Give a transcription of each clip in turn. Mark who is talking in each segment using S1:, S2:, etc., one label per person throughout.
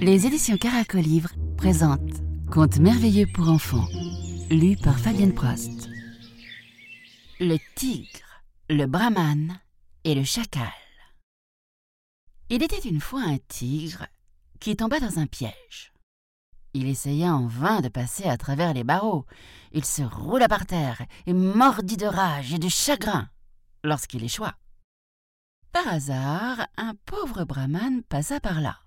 S1: Les éditions Caracolivre présentent Contes merveilleux pour enfants, lu par Fabienne Prost. Le tigre, le brahman et le chacal. Il était une fois un tigre qui tomba dans un piège. Il essaya en vain de passer à travers les barreaux. Il se roula par terre et mordit de rage et de chagrin lorsqu'il échoua. Par hasard, un pauvre brahman passa par là.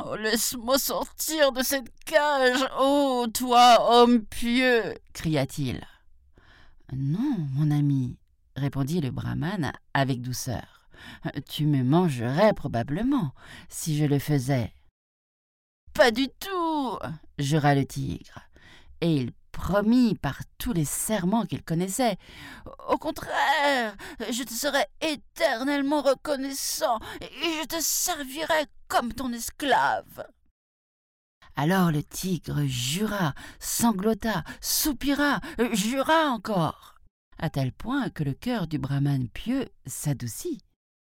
S2: Oh, laisse-moi sortir de cette cage, ô toi, homme pieux
S1: cria-t-il. Non, mon ami, répondit le brahman avec douceur. Tu me mangerais probablement si je le faisais.
S2: Pas du tout,
S1: jura le tigre, et il promit par tous les serments qu'il connaissait.
S2: Au contraire, je te serai éternellement reconnaissant et je te servirai comme ton esclave.
S1: Alors le tigre jura, sanglota, soupira, jura encore, à tel point que le cœur du brahman pieux s'adoucit,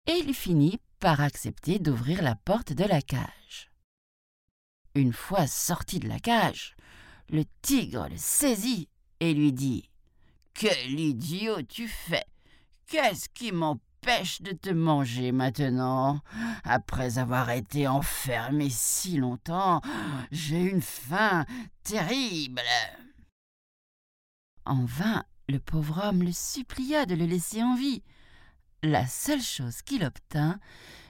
S1: et il finit par accepter d'ouvrir la porte de la cage. Une fois sorti de la cage, le tigre le saisit et lui dit Quel idiot tu fais Qu'est-ce qui m'empêche de te manger maintenant? Après avoir été enfermé si longtemps, j'ai une faim terrible. En vain, le pauvre homme le supplia de le laisser en vie. La seule chose qu'il obtint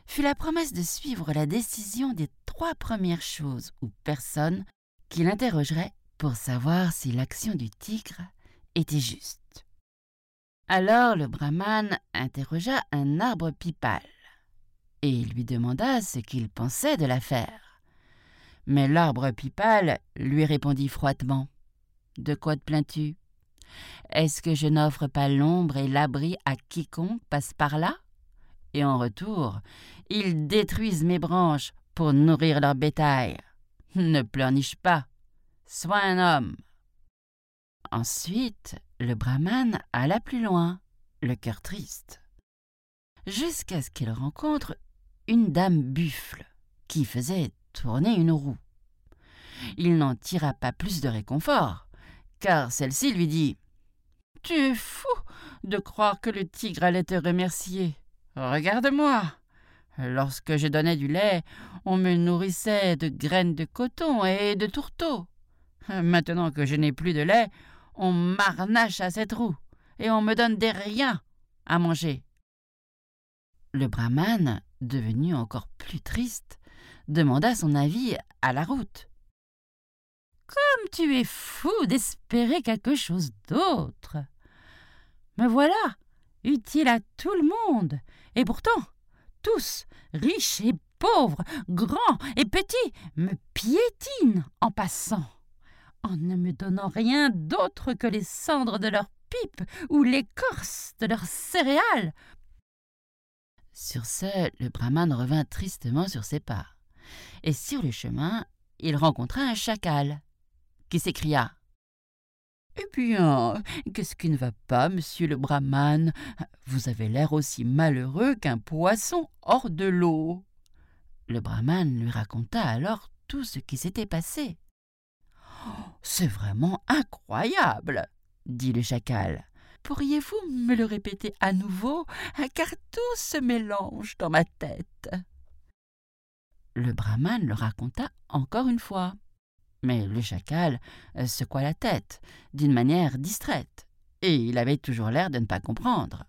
S1: fut la promesse de suivre la décision des trois premières choses ou personnes qu'il interrogerait pour savoir si l'action du tigre était juste. Alors le brahman interrogea un arbre pipal et lui demanda ce qu'il pensait de l'affaire. Mais l'arbre pipal lui répondit froidement De quoi te plains-tu? Est-ce que je n'offre pas l'ombre et l'abri à quiconque passe par là? Et en retour, ils détruisent mes branches pour nourrir leur bétail. Ne pleurniche pas, Sois un homme. Ensuite, le brahman alla plus loin, le cœur triste, jusqu'à ce qu'il rencontre une dame buffle qui faisait tourner une roue. Il n'en tira pas plus de réconfort, car celle-ci lui dit Tu es fou de croire que le tigre allait te remercier. Regarde-moi. Lorsque je donnais du lait, on me nourrissait de graines de coton et de tourteaux. Maintenant que je n'ai plus de lait, on m'arnache à cette roue et on me donne des riens à manger. Le brahman, devenu encore plus triste, demanda son avis à la route. Comme tu es fou d'espérer quelque chose d'autre. Me voilà, utile à tout le monde, et pourtant, tous, riches et pauvres, grands et petits, me piétinent en passant en ne me donnant rien d'autre que les cendres de leurs pipes ou l'écorce de leurs céréales. Sur ce, le brahman revint tristement sur ses pas, et sur le chemin, il rencontra un chacal, qui s'écria Eh bien, qu'est-ce qui ne va pas, monsieur le brahman? Vous avez l'air aussi malheureux qu'un poisson hors de l'eau. Le brahman lui raconta alors tout ce qui s'était passé. C'est vraiment incroyable, dit le chacal. Pourriez-vous me le répéter à nouveau, car tout se mélange dans ma tête. Le brahman le raconta encore une fois. Mais le chacal secoua la tête d'une manière distraite, et il avait toujours l'air de ne pas comprendre.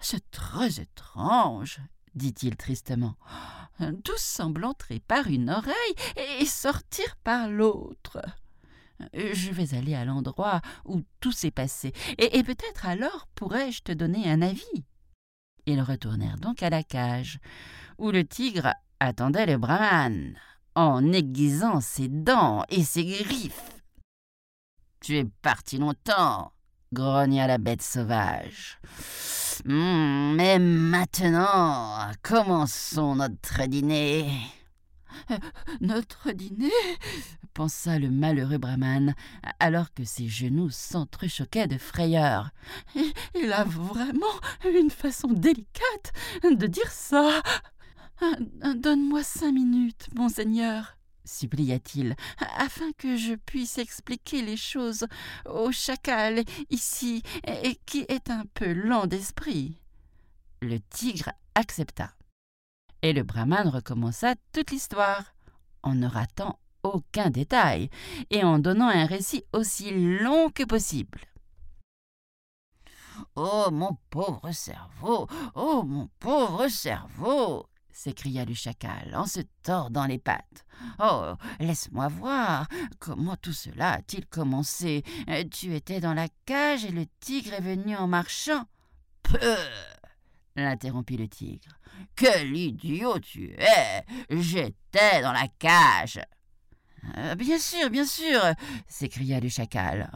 S1: C'est très étrange, dit-il tristement. Tout semble entrer par une oreille et sortir par l'autre. Je vais aller à l'endroit où tout s'est passé, et, peut-être alors pourrais-je te donner un avis. Ils retournèrent donc à la cage, où le tigre attendait le brahman, en aiguisant ses dents et ses griffes. Tu es parti longtemps, grogna la bête sauvage. Hmm, mais maintenant, commençons notre dîner. Notre dîner pensa le malheureux brahman, alors que ses genoux s'entrechoquaient de frayeur. Il a vraiment une façon délicate de dire ça. Donne-moi cinq minutes, monseigneur, supplia-t-il, afin que je puisse expliquer les choses au chacal ici, qui est un peu lent d'esprit. Le tigre accepta. Et le brahman recommença toute l'histoire, en ne ratant aucun détail, et en donnant un récit aussi long que possible.
S2: Oh mon pauvre cerveau. Oh mon pauvre cerveau
S1: s'écria le chacal en se tordant les pattes. Oh. Laisse-moi voir. Comment tout cela a-t-il commencé? Tu étais dans la cage et le tigre est venu en marchant.
S2: Peu l'interrompit le tigre. Quel idiot tu es. J'étais dans la cage.
S1: Euh, bien sûr, bien sûr, s'écria le chacal,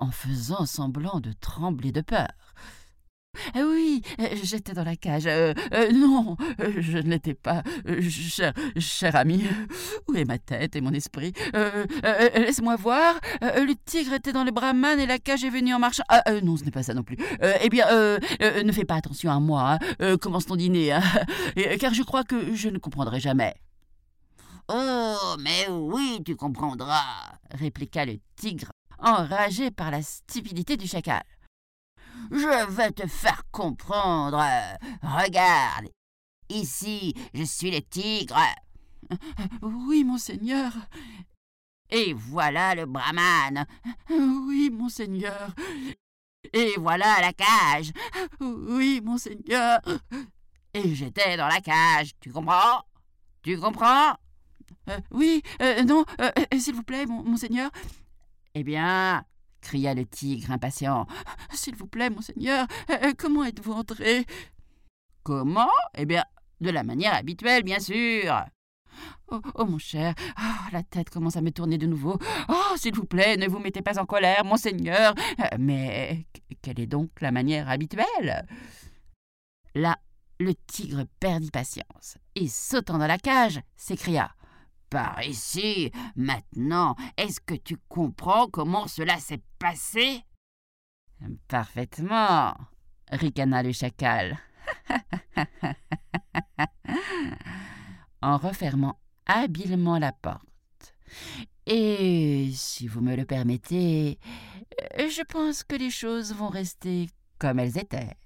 S1: en faisant semblant de trembler de peur. Ah oui, euh, j'étais dans la cage. Euh, euh, non, je ne l'étais pas. cher, cher ami, où est ma tête et mon esprit? Laisse-moi voir. le tigre était dans le brahman et la cage est venue en marchant. Ah, non, ce n'est pas ça non plus. eh bien, ne fais pas attention à moi. Hein. commence ton dîner, hein. car je crois que je ne comprendrai jamais.
S2: Oh, mais oui, tu comprendras,
S1: répliqua le tigre, enragé par la stupidité du chacal.
S2: Je vais te faire comprendre. Regarde. Ici, je suis le tigre.
S1: Oui, monseigneur.
S2: Et voilà le brahman.
S1: Oui, monseigneur.
S2: Et voilà la cage.
S1: Oui, monseigneur.
S2: Et j'étais dans la cage, tu comprends? Tu comprends?
S1: Euh, Oui, euh, non, euh, s'il vous plaît, monseigneur.
S2: Eh bien, cria le tigre impatient.
S1: S'il vous plaît, monseigneur, euh, euh, comment êtes-vous entré?
S2: Comment? Eh bien, de la manière habituelle, bien sûr.
S1: Oh, oh mon cher, oh, la tête commence à me tourner de nouveau. Oh, s'il vous plaît, ne vous mettez pas en colère, monseigneur. Euh, mais quelle est donc la manière habituelle? Là, le tigre perdit patience et, sautant dans la cage, s'écria
S2: par ici. Maintenant, est-ce que tu comprends comment cela s'est passé?
S1: Parfaitement, ricana le chacal. en refermant habilement la porte. Et si vous me le permettez, je pense que les choses vont rester comme elles étaient.